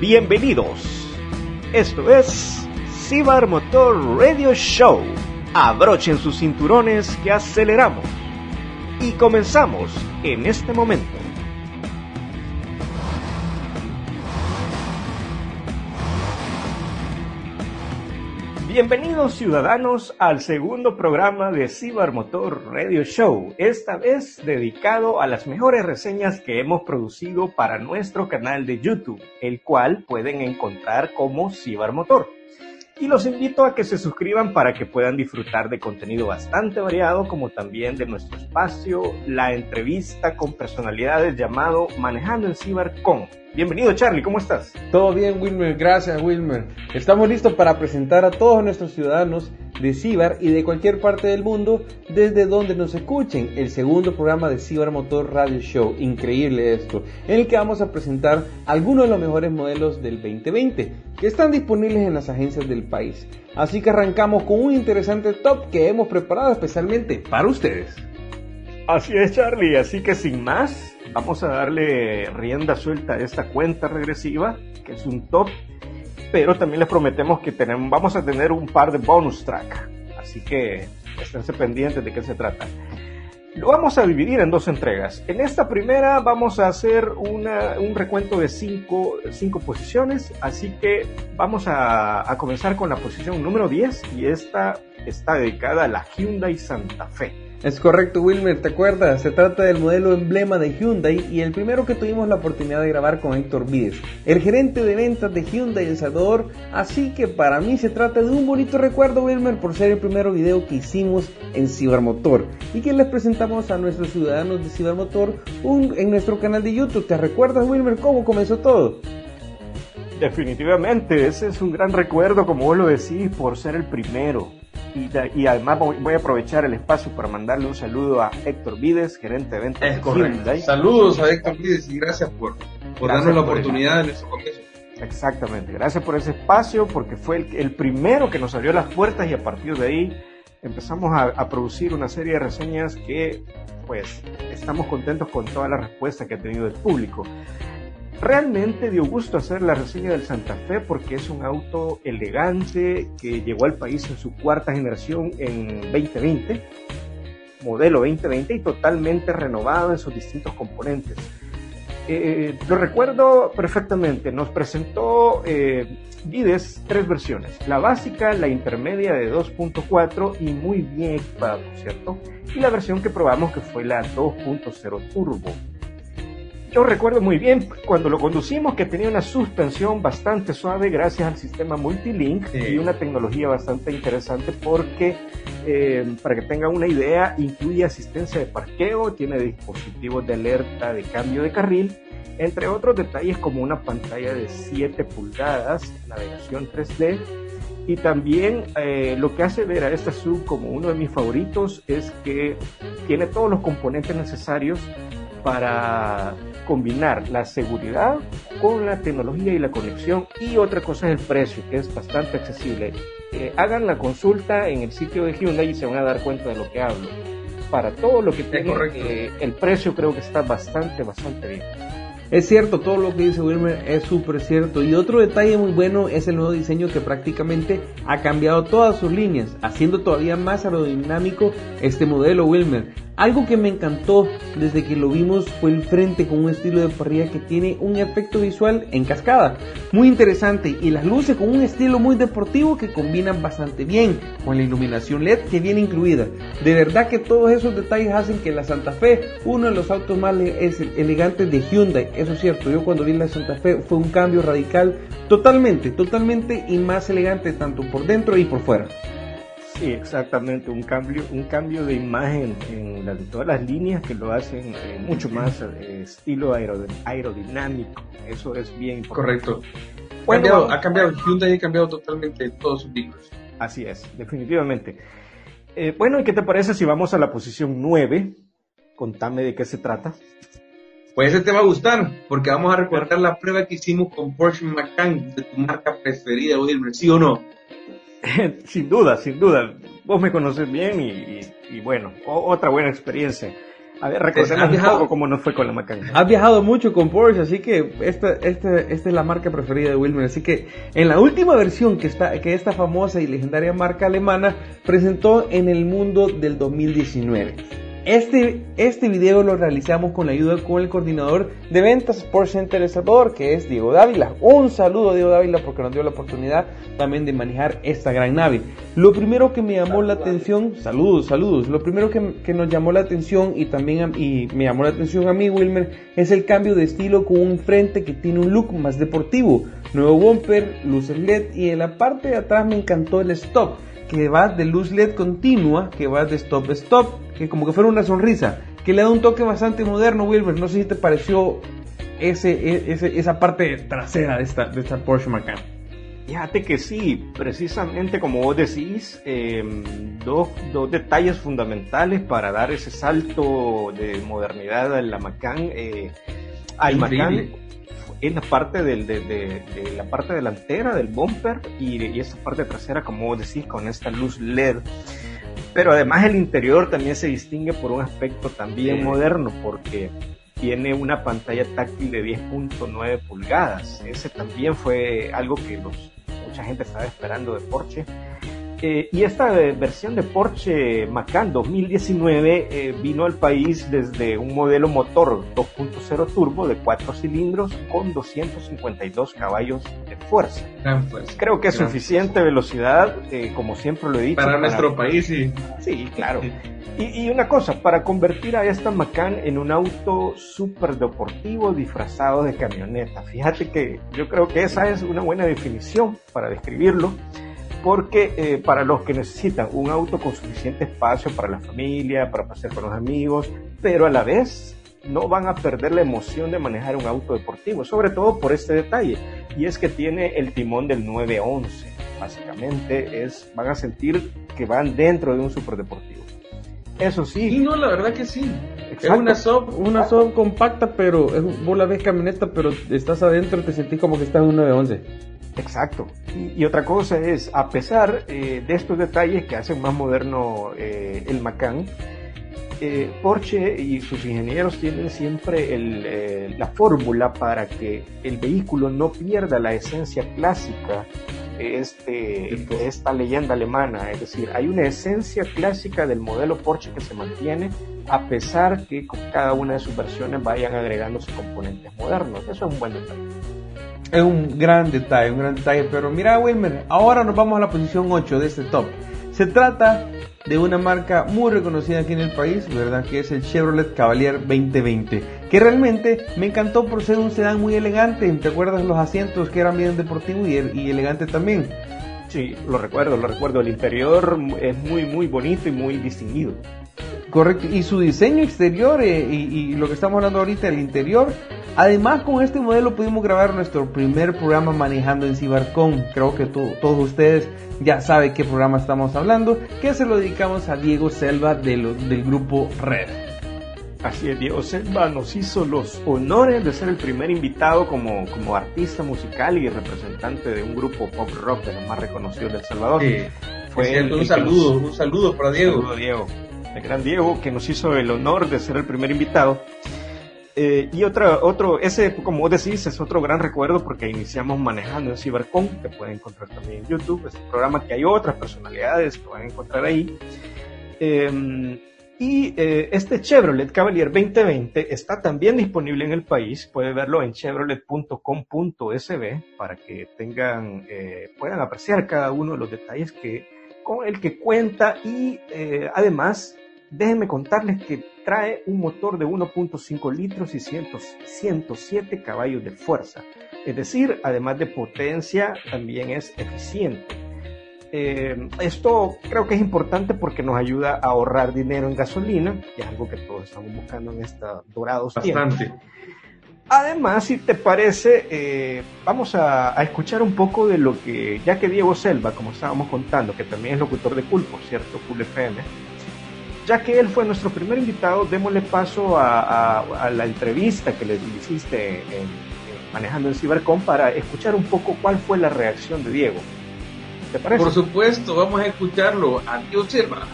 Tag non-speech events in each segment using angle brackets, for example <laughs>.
Bienvenidos. Esto es Cibar Motor Radio Show. Abrochen sus cinturones que aceleramos. Y comenzamos en este momento. Bienvenidos ciudadanos al segundo programa de Cibermotor Radio Show, esta vez dedicado a las mejores reseñas que hemos producido para nuestro canal de YouTube, el cual pueden encontrar como Cibermotor. Y los invito a que se suscriban para que puedan disfrutar de contenido bastante variado, como también de nuestro espacio, la entrevista con personalidades llamado Manejando el Cibercon Bienvenido Charlie, ¿cómo estás? Todo bien Wilmer, gracias Wilmer. Estamos listos para presentar a todos nuestros ciudadanos de Cibar y de cualquier parte del mundo desde donde nos escuchen el segundo programa de Cibar Motor Radio Show. Increíble esto, en el que vamos a presentar algunos de los mejores modelos del 2020 que están disponibles en las agencias del país. Así que arrancamos con un interesante top que hemos preparado especialmente para ustedes. Así es Charlie, así que sin más, vamos a darle rienda suelta a esta cuenta regresiva, que es un top, pero también les prometemos que tenemos, vamos a tener un par de bonus track, así que esténse pendientes de qué se trata. Lo vamos a dividir en dos entregas. En esta primera vamos a hacer un recuento de cinco, posiciones, así que vamos a comenzar con la posición número 10 y esta está dedicada a la Hyundai Santa Fe. Es correcto, Wilmer, ¿te acuerdas? Se trata del modelo emblema de Hyundai y el primero que tuvimos la oportunidad de grabar con Héctor Vides, el gerente de ventas de Hyundai El Salvador. Así que para mí se trata de un bonito recuerdo, Wilmer, por ser el primer video que hicimos en Cibermotor y que les presentamos a nuestros ciudadanos de Cibermotor en nuestro canal de YouTube. ¿Te recuerdas, Wilmer, cómo comenzó todo? Definitivamente, ese es un gran recuerdo, como vos lo decís, por ser el primero. Y, además voy a aprovechar el espacio para mandarle un saludo a Héctor Vides, gerente de ventas es correcto. Saludos a Héctor Vides y gracias por, por darnos la oportunidad en nuestro comienzo. Exactamente, gracias por ese espacio porque fue el, primero que nos abrió las puertas y a partir de ahí empezamos a, a, producir una serie de reseñas que pues estamos contentos con toda la respuesta que ha tenido el público. Realmente dio gusto hacer la reseña del Santa Fe porque es un auto elegante que llegó al país en su cuarta generación en 2020, modelo 2020 y totalmente renovado en sus distintos componentes. Eh, lo recuerdo perfectamente, nos presentó eh, Vides tres versiones, la básica, la intermedia de 2.4 y muy bien equipado, ¿cierto? Y la versión que probamos que fue la 2.0 turbo yo recuerdo muy bien cuando lo conducimos que tenía una suspensión bastante suave gracias al sistema Multilink y una tecnología bastante interesante porque, eh, para que tengan una idea, incluye asistencia de parqueo, tiene dispositivos de alerta de cambio de carril, entre otros detalles como una pantalla de 7 pulgadas, navegación 3D, y también eh, lo que hace ver a esta sub como uno de mis favoritos es que tiene todos los componentes necesarios para combinar la seguridad con la tecnología y la conexión. Y otra cosa es el precio, que es bastante accesible. Eh, hagan la consulta en el sitio de Hyundai y se van a dar cuenta de lo que hablo. Para todo lo que tiene, eh, el precio creo que está bastante, bastante bien. Es cierto, todo lo que dice Wilmer es súper cierto. Y otro detalle muy bueno es el nuevo diseño que prácticamente ha cambiado todas sus líneas, haciendo todavía más aerodinámico este modelo Wilmer. Algo que me encantó desde que lo vimos fue el frente con un estilo de parrilla que tiene un efecto visual en cascada. Muy interesante y las luces con un estilo muy deportivo que combinan bastante bien con la iluminación LED que viene incluida. De verdad que todos esos detalles hacen que la Santa Fe, uno de los autos más elegantes de Hyundai, eso es cierto, yo cuando vi la Santa Fe fue un cambio radical totalmente, totalmente y más elegante tanto por dentro y por fuera. Sí, exactamente, un cambio, un cambio de imagen en todas las líneas que lo hacen eh, mucho más eh, estilo aerodinámico. Eso es bien importante. Correcto. Bueno, ha cambiado, Hyundai ha cambiado totalmente todos sus vehículos. Así es, definitivamente. Eh, bueno, ¿y qué te parece si vamos a la posición 9? Contame de qué se trata. Pues ese te va a gustar, porque vamos a recordar la prueba que hicimos con Porsche Macan de tu marca preferida, Wilmer, ¿sí o no? <laughs> sin duda, sin duda. Vos me conoces bien y, bueno, otra buena experiencia. A ver, recordemos un poco cómo nos fue con la Macan. Has viajado mucho con Porsche, así que esta, esta, esta es la marca preferida de Wilmer. Así que en la última versión que, está, que esta famosa y legendaria marca alemana presentó en el mundo del 2019. Este, este video lo realizamos con la ayuda con el coordinador de ventas Sport Center El Salvador, que es Diego Dávila. Un saludo a Diego Dávila porque nos dio la oportunidad también de manejar esta gran nave. Lo primero que me llamó la atención, saludos, saludos, lo primero que, nos llamó la atención y también y me llamó la atención a mí, Wilmer, es el cambio de estilo con un frente que tiene un look más deportivo. Nuevo bumper, luces LED y en la parte de atrás me encantó el stop que va de luz LED continua, que va de stop stop, que como que fuera una sonrisa, que le da un toque bastante moderno, Wilber. No sé si te pareció ese, e, ese, esa parte trasera de esta, de esta Porsche Macan. Fíjate que sí, precisamente como vos decís, em, dos, dos, detalles fundamentales para dar ese salto de modernidad en la Macan. Eh, al Macan en la parte del, de, la parte delantera del bumper y, y esta parte trasera, como vos decís, con esta luz LED. Pero además el interior también se distingue por un aspecto también moderno, porque tiene una pantalla táctil de 10.9 pulgadas. Ese también fue algo que los, mucha gente estaba esperando de Porsche eh, y esta versión de Porsche Macan 2019 eh, vino al país desde un modelo motor 2.0 turbo de 4 cilindros con 252 caballos de fuerza. Creo que es suficiente velocidad, eh, como siempre lo he dicho. Para, nuestro país, sí. Sí, claro. Y, y, una cosa, para convertir a esta Macan en un auto súper deportivo disfrazado de camioneta. Fíjate que yo creo que esa es una buena definición para describirlo porque eh, para los que necesitan un auto con suficiente espacio para la familia, para pasear con los amigos, pero a la vez no van a perder la emoción de manejar un auto deportivo, sobre todo por este detalle, y es que tiene el timón del 911. Básicamente es, van a sentir que van dentro de un superdeportivo. Eso sí. Y no, la verdad que sí. Es una sub, una sub compacta, pero es, vos la ves camioneta, pero estás adentro y te sentís como que estás en un 911. Exacto. Y, otra cosa es, a pesar eh, de estos detalles que hacen más moderno eh, el Macan, eh, Porsche y sus ingenieros tienen siempre la fórmula para que el vehículo no pierda la esencia clásica de, este, de esta leyenda alemana. Es decir, hay una esencia clásica del modelo Porsche que se mantiene a pesar que con cada una de sus versiones vayan agregándose componentes modernos. Eso es un buen detalle. Es un gran detalle, un gran detalle. Pero mira, Wilmer, ahora nos vamos a la posición 8 de este top. Se trata de una marca muy reconocida aquí en el país, ¿verdad? Que es el Chevrolet Cavalier 2020. Que realmente me encantó por ser un sedán muy elegante. ¿Te acuerdas los asientos que eran bien deportivos y, y elegante también? Sí, lo recuerdo, lo recuerdo. El interior es muy, muy bonito y muy distinguido. Correcto, y su diseño exterior eh, y, lo que estamos hablando ahorita, el interior. Además, con este modelo pudimos grabar nuestro primer programa manejando en Cibarcon. Creo que todos ustedes ya saben qué programa estamos hablando, que se lo dedicamos a Diego Selva del grupo Red. Así es, Diego Selva nos hizo los honores de ser el primer invitado como, como artista musical y representante de un grupo pop rock de los más reconocidos del Salvador. Fue un saludo, un saludo para Diego. Un saludo, Diego el gran Diego, que nos hizo el honor de ser el primer invitado. Eh, y otra, otro, ese, como decís, es otro gran recuerdo porque iniciamos manejando en Cybercon, que pueden encontrar también en YouTube, es un programa que hay otras personalidades que van a encontrar ahí. Em, y eh, este Chevrolet Cavalier 2020 está también disponible en el país, puede verlo en chevrolet.com.sb para que tengan, eh, puedan apreciar cada uno de los detalles que, con el que cuenta y además Déjenme contarles que trae un motor de 1.5 litros y 107 caballos de fuerza. Es decir, además de potencia, también es eficiente. Eh, esto creo que es importante porque nos ayuda a ahorrar dinero en gasolina, que es algo que todos estamos buscando en esta dorados Bastante. Además, si te parece, eh, vamos a, a, escuchar un poco de lo que, ya que Diego Selva, como estábamos contando, que también es locutor de Cool, por cierto, Cool FM, ya que él fue nuestro primer invitado, démosle paso a, la entrevista que le hiciste manejando en Cibercom para escuchar un poco cuál fue la reacción de Diego. ¿Te parece? Por supuesto, vamos a escucharlo. Adiós, Silva.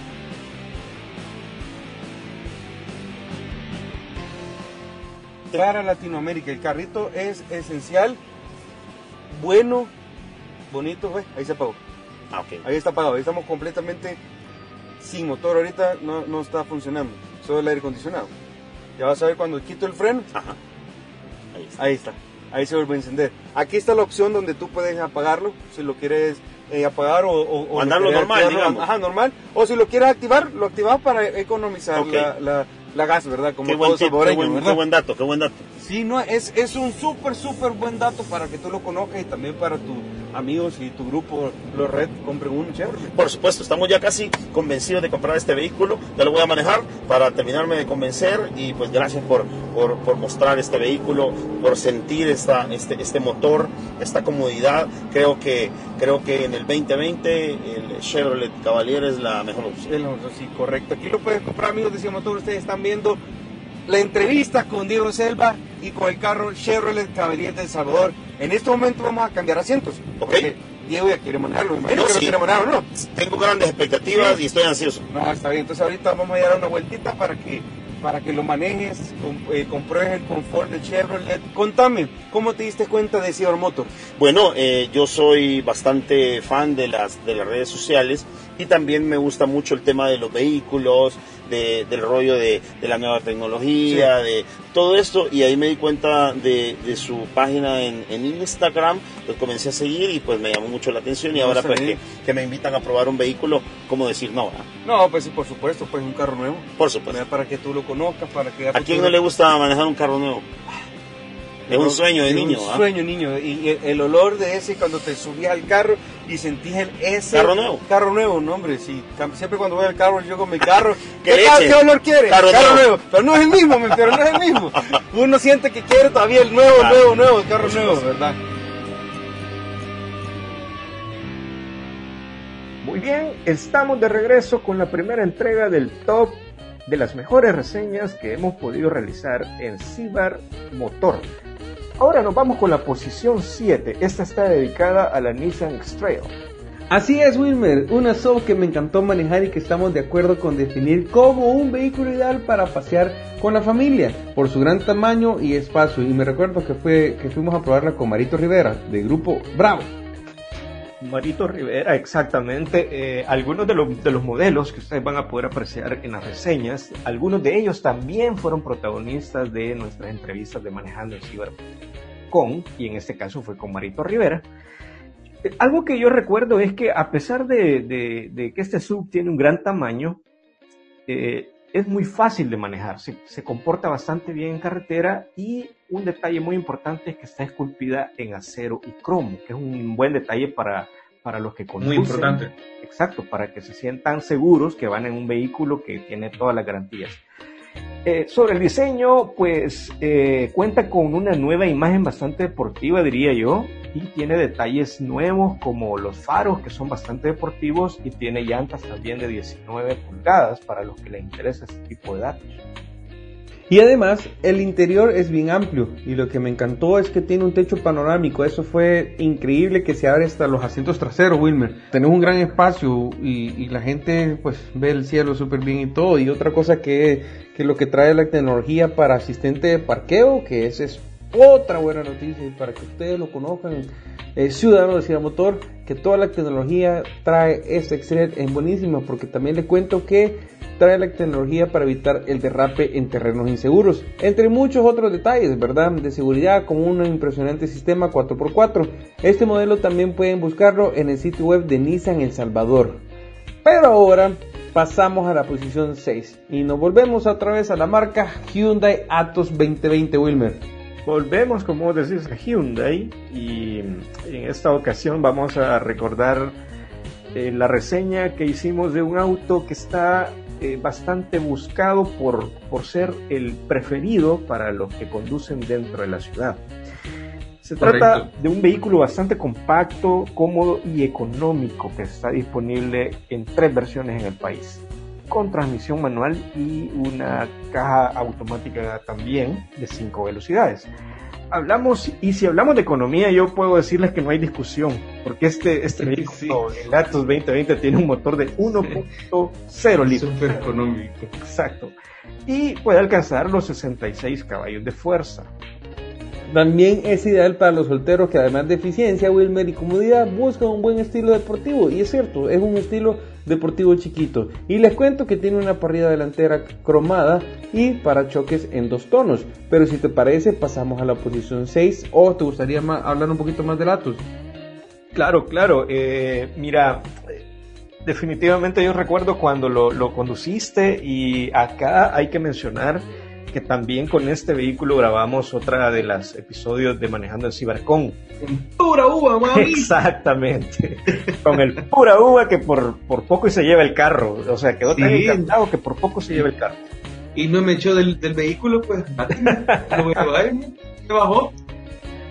Para Latinoamérica, el carrito es esencial, bueno, bonito, güey. Ahí se apagó. Ah, ok. Ahí está apagado. Ahí estamos completamente sin motor. Ahorita no, no está funcionando. Solo el aire acondicionado. Ya vas a ver cuando quito el freno. Ajá. Ahí está. Ahí está. Ahí se vuelve a encender. Aquí está la opción donde tú puedes apagarlo. Si lo quieres eh, apagar o, o, Mandarlo normal, activarlo, digamos. Ajá, normal. O si lo quieres activar, lo activas para economizar la, la, la gas, ¿verdad? Como Qué buen, tip, qué, buen, ¿verdad? qué buen dato, qué buen dato. Sí, no, es, es un súper, súper buen dato para que tú lo conozcas y también para tus amigos y tu grupo, los Red, compren un Chevrolet. Por supuesto, estamos ya casi convencidos de comprar este vehículo. Ya lo voy a manejar para terminarme de convencer y pues gracias por, por, por mostrar este vehículo, por sentir esta, este, este motor, esta comodidad. Creo que, creo que en el 2020 el Chevrolet Cavalier es la mejor opción. Sí, correcto. Aquí lo puedes comprar, amigos de Cien Motor. Ustedes están viendo la entrevista con Diego Selva y con el carro Chevrolet Cavalier de El Salvador. En este momento vamos a cambiar asientos. Ok. porque Diego ya quiere manejarlo. Imagino No, que lo sí. quiere manejar, ¿o no? Tengo grandes expectativas Sí. y estoy ansioso. No, está bien. Entonces ahorita vamos a dar una vueltita para que para que lo manejes, eh, compruebes el confort de Chevrolet. Contame, ¿cómo te diste cuenta de Cyber Motor? Bueno, eh, yo soy bastante fan de las, de las redes sociales y también me gusta mucho el tema de los vehículos, de- del rollo de, de la nueva tecnología, de todo esto y ahí me di cuenta de, de su página en, en Instagram, los comencé a seguir y pues me llamó mucho la atención y No, ahora pues que, que me invitan a probar un vehículo, ¿cómo decir no? ah? No, pues sí, por supuesto, pues un carro nuevo. Por supuesto. Para que tú lo conozcas, para que... ¿A quién no le gusta manejar un carro nuevo? Es un sueño de Es niño, Un ¿ah? sueño, niño. Y el olor de ese cuando te subías al carro y sentías el ese. Carro nuevo. Carro nuevo, no, hombre. Sí, siempre cuando voy al carro, yo con mi carro. ¿Qué ¿Qué, qué olor quiere? Carro nuevo. Pero no es el mismo, men, pero no es el mismo. <laughs> Uno siente que quiere todavía el nuevo, Ah, nuevo, nuevo, el carro nuevo. ¿verdad? Muy bien, estamos de regreso con la primera entrega del top de las mejores reseñas que hemos podido realizar en Cibar Motor. Ahora nos vamos con la posición 7. Esta está dedicada a la Nissan X-Trail. Así es, Wilmer, una SUV que me encantó manejar y que estamos de acuerdo con definir como un vehículo ideal para pasear con la familia por su gran tamaño y espacio. Y me recuerdo que fue que fuimos a probarla con Marito Rivera de grupo Bravo. Marito Rivera, exactamente. Eh, algunos de, los- de los modelos que ustedes van a poder apreciar en las reseñas, algunos de ellos también fueron protagonistas de nuestras entrevistas de Manejando en Ciber con, y en este caso fue con Marito Rivera. Eh, Algo que yo recuerdo es que a pesar de, de- que este sub tiene un gran tamaño, eh, es muy fácil de manejar, se comporta bastante bien en carretera y un detalle muy importante es que está esculpida en acero y cromo, que es un buen detalle para, para los que conducen. Muy importante. Exacto, para que se sientan seguros que van en un vehículo que tiene todas las garantías. Eh, sobre el diseño, pues eh, cuenta con una nueva imagen bastante deportiva, diría yo, y tiene detalles nuevos como los faros, que son bastante deportivos, y tiene llantas también de 19 pulgadas para los que les interesa este tipo de datos. Y además, el interior es bien amplio y lo que me encantó es que tiene un techo panorámico. Eso fue increíble que se abre hasta los asientos traseros, Wilmer. Tenemos un gran espacio y, la gente pues ve el cielo súper bien y todo. Y otra cosa que, que lo que trae la tecnología para asistente de parqueo, que esa es otra buena noticia para que ustedes lo conozcan. eh, ciudadano de Ciudad Motor, que toda la tecnología trae este Excel es buenísima porque también le cuento que trae la tecnología para evitar el derrape en terrenos inseguros, entre muchos otros detalles, ¿verdad? De seguridad como un impresionante sistema 4x4. Este modelo también pueden buscarlo en el sitio web de Nissan El Salvador. Pero ahora pasamos a la posición 6 y nos volvemos otra vez a la marca Hyundai Atos 2020 Wilmer. Volvemos, como decís, a Hyundai y en esta ocasión vamos a recordar eh, la reseña que hicimos de un auto que está eh, bastante buscado por, por ser el preferido para los que conducen dentro de la ciudad. Se trata de un vehículo bastante compacto, cómodo y económico que está disponible en tres versiones en el país, con transmisión manual y una caja automática también de cinco velocidades. hablamos, y si hablamos de economía, yo puedo decirles que no hay discusión, porque este, este vehículo, el Atos 2020, tiene un motor de 1.0 litros. Súper económico. Exacto. Y puede alcanzar los 66 caballos de fuerza. También es ideal para los solteros que además de eficiencia, Wilmer y comodidad buscan un buen estilo deportivo. Y es cierto, es un estilo deportivo chiquito. Y les cuento que tiene una parrilla delantera cromada y para choques en dos tonos. Pero si te parece, pasamos a la posición 6 o te gustaría hablar un poquito más de Atos. Claro, claro. Eh, mira, definitivamente yo recuerdo cuando lo, lo conduciste y acá hay que mencionar que también con este vehículo grabamos otra de los episodios de Manejando el Cibercon. pura uva, mami. Exactamente. con el pura uva que por, por poco se lleva el carro. O sea, quedó tan encantado que por poco se lleva el carro. Y no me echó del, del vehículo, pues. <laughs> ¿Se bajó?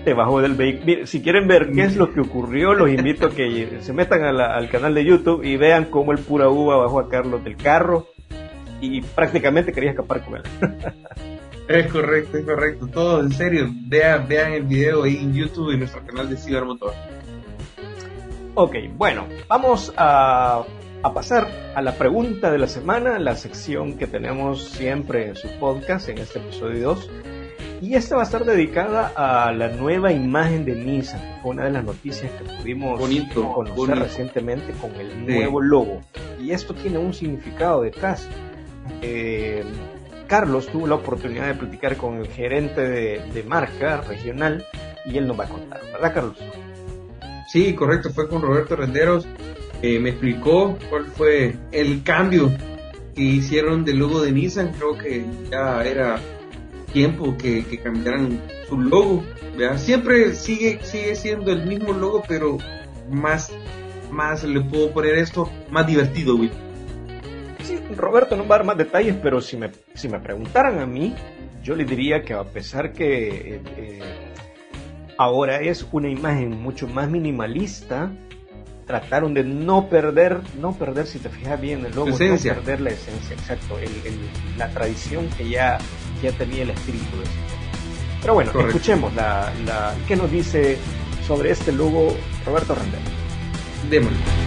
Te bajó del vehículo. Si quieren ver qué es lo que ocurrió, los invito a que se metan al canal de YouTube y vean cómo el pura uva bajó a Carlos del carro y prácticamente quería escapar con él. es correcto, es correcto. Todo en serio. Vean, vean el video ahí en YouTube y nuestro canal de Cibermotor. Ok, bueno, vamos a, a, pasar a la pregunta de la semana, la sección que tenemos siempre en su podcast, en este episodio 2. Y esta va a estar dedicada a la nueva imagen de Nissan, que fue una de las noticias que pudimos conocer recientemente con el nuevo logo. Y esto tiene un significado detrás. Eh, Carlos tuvo la oportunidad de platicar con el gerente de, marca regional y él nos va a contar, ¿verdad Carlos? Sí, correcto, fue con Roberto Renderos, eh, me explicó cuál fue el cambio que hicieron del logo de Nissan, creo que ya era tiempo que, cambiaran su logo, siempre sigue, sigue siendo el mismo logo, pero más, más le puedo poner esto, más divertido, güey Roberto no va a dar más detalles, pero si me, si me preguntaran a mí, yo le diría que a pesar que eh, eh, ahora es una imagen mucho más minimalista, trataron de no perder, no perder, si te fijas bien el logo, no perder la esencia, exacto, la tradición que ya, ya tenía el espíritu de Pero bueno, escuchemos la, la, qué nos dice sobre este logo Roberto Render. Démosle.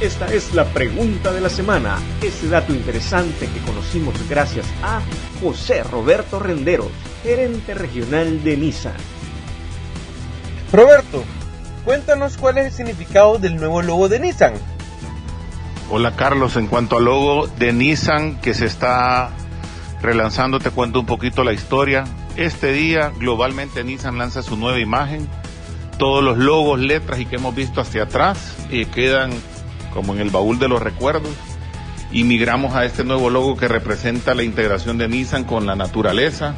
Esta es la pregunta de la semana. Ese dato interesante que conocimos gracias a José Roberto Renderos, gerente regional de Nissan. Roberto, cuéntanos cuál es el significado del nuevo logo de Nissan. Hola Carlos, en cuanto al logo de Nissan que se está relanzando, te cuento un poquito la historia. Este día globalmente Nissan lanza su nueva imagen. Todos los logos, letras y que hemos visto hacia atrás eh, quedan como en el baúl de los recuerdos, y migramos a este nuevo logo que representa la integración de Nissan con la naturaleza,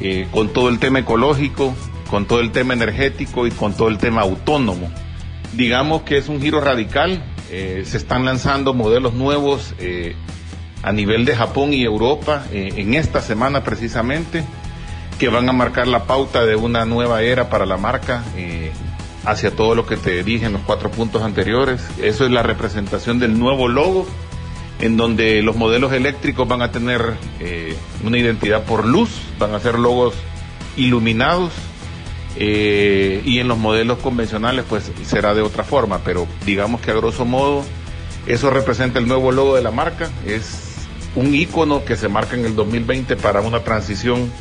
eh, con todo el tema ecológico, con todo el tema energético y con todo el tema autónomo. Digamos que es un giro radical, eh, se están lanzando modelos nuevos eh, a nivel de Japón y Europa en esta semana precisamente, que van a marcar la pauta de una nueva era para la marca hacia todo lo que te dije en los cuatro puntos anteriores. Eso es la representación del nuevo logo, en donde los modelos eléctricos van a tener eh, una identidad por luz, van a ser logos iluminados, eh, y en los modelos convencionales pues será de otra forma, pero digamos que a grosso modo eso representa el nuevo logo de la marca, es un icono que se marca en el 2020 para una transición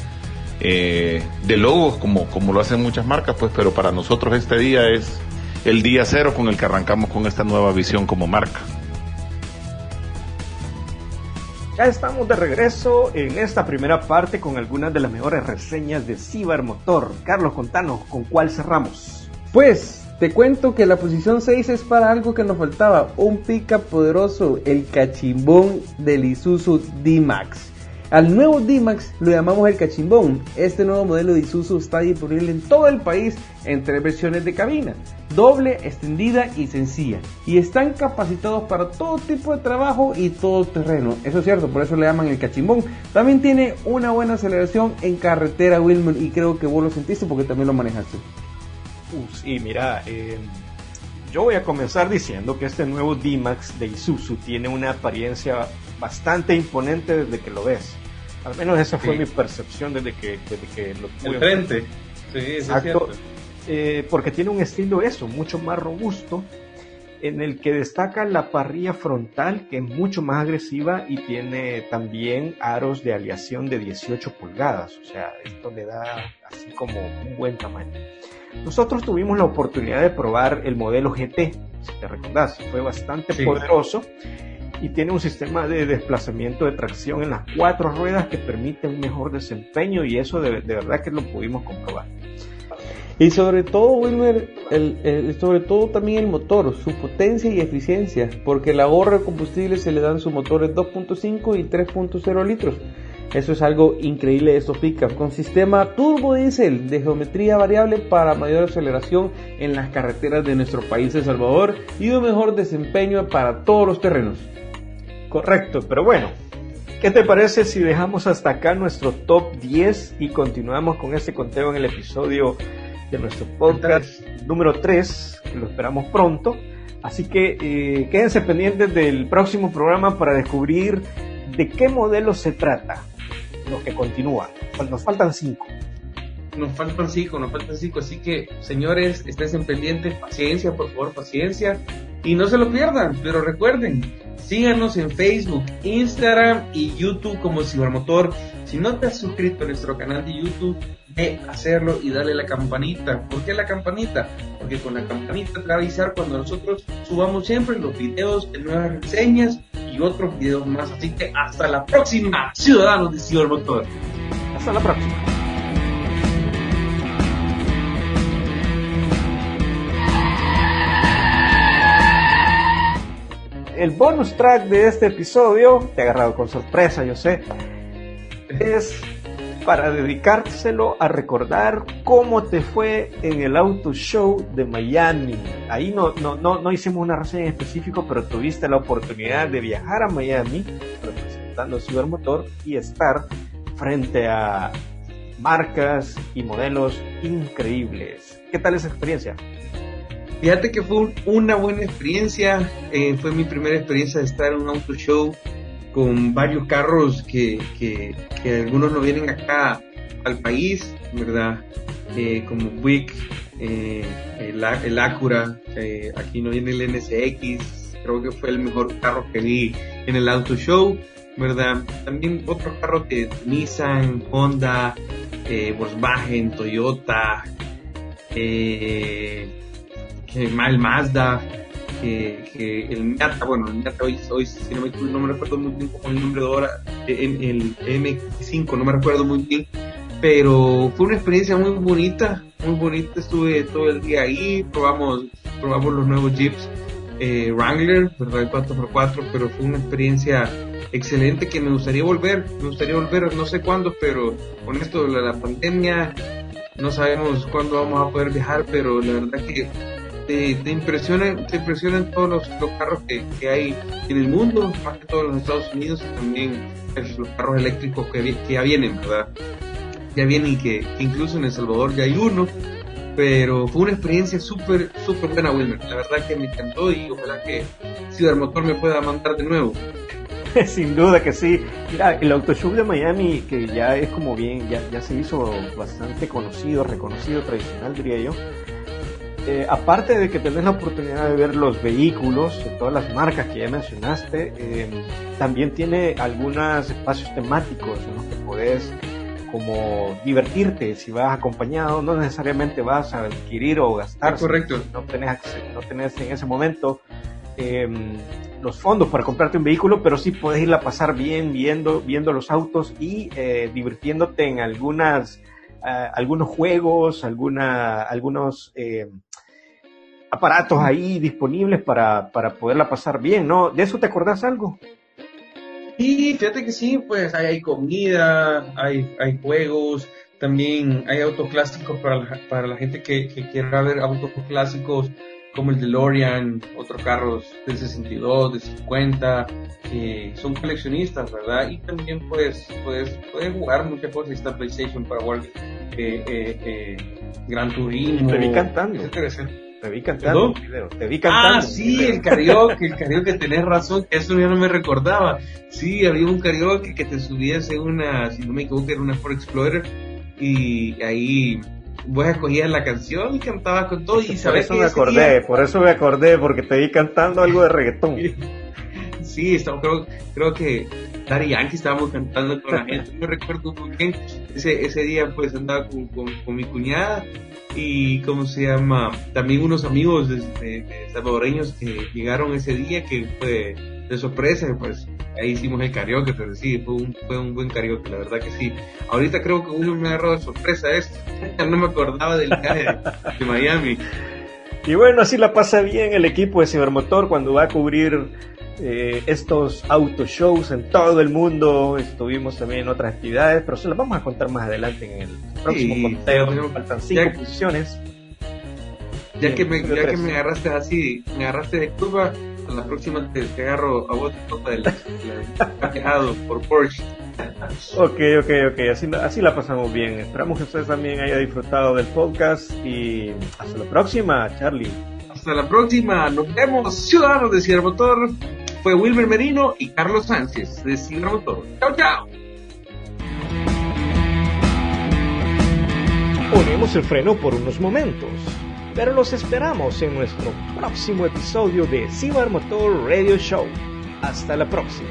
eh, de logos como, como lo hacen muchas marcas, pues, pero para nosotros este día es el día cero con el que arrancamos con esta nueva visión como marca. Ya estamos de regreso en esta primera parte con algunas de las mejores reseñas de Cibermotor. Carlos, contanos, ¿con cuál cerramos? Pues te cuento que la posición 6 es para algo que nos faltaba, un pica poderoso, el cachimbón del Isuzu D-Max. Al nuevo D-Max lo llamamos el cachimbón. Este nuevo modelo de Isuzu está disponible en todo el país en tres versiones de cabina, doble, extendida y sencilla. Y están capacitados para todo tipo de trabajo y todo terreno. Eso es cierto, por eso le llaman el cachimbón. También tiene una buena aceleración en carretera, Wilmer, y creo que vos lo sentiste porque también lo manejaste. Uh, sí, mira, eh, yo voy a comenzar diciendo que este nuevo D-Max de Isuzu tiene una apariencia bastante imponente desde que lo ves Al menos esa fue mi percepción desde que, desde que lo tuve. El frente. Sí, Exacto. Eh, porque tiene un estilo eso, mucho más robusto, en el que destaca la parrilla frontal, que es mucho más agresiva y tiene también aros de aleación de 18 pulgadas. O sea, esto le da así como un buen tamaño. Nosotros tuvimos la oportunidad de probar el modelo GT, si te recordás, fue bastante poderoso y tiene un sistema de desplazamiento de tracción en las cuatro ruedas que permite un mejor desempeño y eso de, verdad que lo pudimos comprobar. Y sobre todo, Wilmer, sobre todo también el motor, su potencia y eficiencia, porque el ahorro de combustible se le dan sus motores 2.5 y 3.0 litros. Eso es algo increíble de estos pickups, con sistema turbo diésel de geometría variable para mayor aceleración en las carreteras de nuestro país El Salvador y un mejor desempeño para todos los terrenos. Correcto, pero bueno, ¿qué te parece si dejamos hasta acá nuestro top 10 y continuamos con este conteo en el episodio de nuestro podcast número 3, que lo esperamos pronto? Así que eh, quédense pendientes del próximo programa para descubrir de qué modelo se trata, lo que continúa. Pues nos faltan 5 nos faltan cinco, nos faltan cinco, así que señores, estén pendientes, paciencia, por favor, paciencia, y no se lo pierdan, pero recuerden, síganos en Facebook, Instagram y YouTube como Cibermotor. Si no te has suscrito a nuestro canal de YouTube, ve a hacerlo y dale la campanita. ¿Por qué la campanita? Porque con la campanita te va a avisar cuando nosotros subamos siempre los videos de nuevas reseñas y otros videos más. Así que hasta la próxima, ciudadanos de Cibermotor. Hasta la próxima. El bonus track de este episodio, te ha agarrado con sorpresa, yo sé, es para dedicárselo a recordar cómo te fue en el auto show de Miami. Ahí no, no, no, no hicimos una reseña en pero tuviste la oportunidad de viajar a Miami representando Cibermotor y estar frente a marcas y modelos increíbles. ¿Qué tal esa experiencia? Fíjate que fue una buena experiencia. Eh, fue mi primera experiencia de estar en un auto show con varios carros que, que, algunos no vienen acá al país, ¿verdad? Eh, como Buick, eh, el, Acura, aquí no viene el NSX, creo que fue el mejor carro que vi en el auto show, ¿verdad? También otros carros de Nissan, Honda, Volkswagen, Toyota, que el Mazda, que, el Miata, bueno, el Miata hoy, hoy si no me, me recuerdo muy bien con el nombre de ahora, el M5, no me recuerdo muy bien, pero fue una experiencia muy bonita, muy bonita, estuve todo el día ahí, probamos, probamos los nuevos Jeeps eh, Wrangler, ¿verdad? 4x4, pero fue una experiencia excelente que me gustaría volver, me gustaría volver, no sé cuándo, pero con esto de la pandemia, no sabemos cuándo vamos a poder viajar, pero la verdad que te, te, impresionan, te impresionan todos los, carros que, que, hay en el mundo, más que todos los Estados Unidos, y también los carros eléctricos que, que ya vienen, ¿verdad? Ya vienen y que, incluso en El Salvador ya hay uno, pero fue una experiencia súper, súper buena, Wilmer. La verdad que me encantó y ojalá que Cibermotor me pueda mandar de nuevo. <laughs> Sin duda que sí. Mira, el Auto Show de Miami, que ya es como bien, ya, ya se hizo bastante conocido, reconocido, tradicional, diría yo eh, aparte de que tenés la oportunidad de ver los vehículos de todas las marcas que ya mencionaste, eh, también tiene algunos espacios temáticos en los que podés como divertirte si vas acompañado, no necesariamente vas a adquirir o gastar. correcto. no tenés, no tenés en ese momento em, los fondos para comprarte un vehículo, pero sí podés ir a pasar bien viendo, viendo los autos y eh, divirtiéndote en algunas, algunos juegos, alguna, algunos aparatos ahí disponibles para, para poderla pasar bien, ¿no? ¿De eso te acordás algo? Sí, fíjate que sí, pues hay, hay comida, hay, hay juegos, también hay autos clásicos para la, para la gente que, que quiera ver autos clásicos como el DeLorean, otros carros del 62, de 50, que son coleccionistas, ¿verdad? Y también pues puedes, puedes jugar muchas cosas, está PlayStation para jugar eh, eh, eh, Gran Turismo. Te vi cantando. Te vi cantando. Te vi cantando. Ah, sí, el karaoke, el karaoke, tenés razón, eso ya no me recordaba. Sí, había un karaoke que te subías en una, si no me equivoco, era una Ford Explorer y ahí vos escogías la canción y cantabas con todo y sabes Por eso me acordé, por eso me acordé, porque te vi cantando algo de reggaetón. <laughs> sí, creo, creo que Daddy Yankee estábamos cantando con la gente, no recuerdo muy bien, ese, ese día pues andaba con, con, mi cuñada y cómo se llama, también unos amigos de, salvadoreños que llegaron ese día que fue de sorpresa, pues ahí hicimos el karaoke, pero sí, fue un, fue un buen karaoke, la verdad que sí. Ahorita creo que uno me ha agarrado de sorpresa esto, <laughs> no me acordaba del viaje de Miami. Y bueno, así la pasa bien el equipo de Cibermotor cuando va a cubrir eh, estos auto shows en todo el mundo. Estuvimos también en otras actividades, pero se las vamos a contar más adelante en el próximo conteo. Faltan cinco posiciones. Ya que, me, ya que me agarraste así, me agarraste de curva, a la próxima te, agarro a vos del paquejado por Porsche. Ok, ok, ok, así, así la pasamos bien. Esperamos que ustedes también hayan disfrutado del podcast y hasta la próxima, Charlie. Hasta la próxima, nos vemos, ciudadanos de Sierra Motor. Fue Wilmer Merino y Carlos Sánchez de Sierra Motor. Chao, chao. Ponemos el freno por unos momentos, pero los esperamos en nuestro próximo episodio de Cibar Motor Radio Show. Hasta la próxima.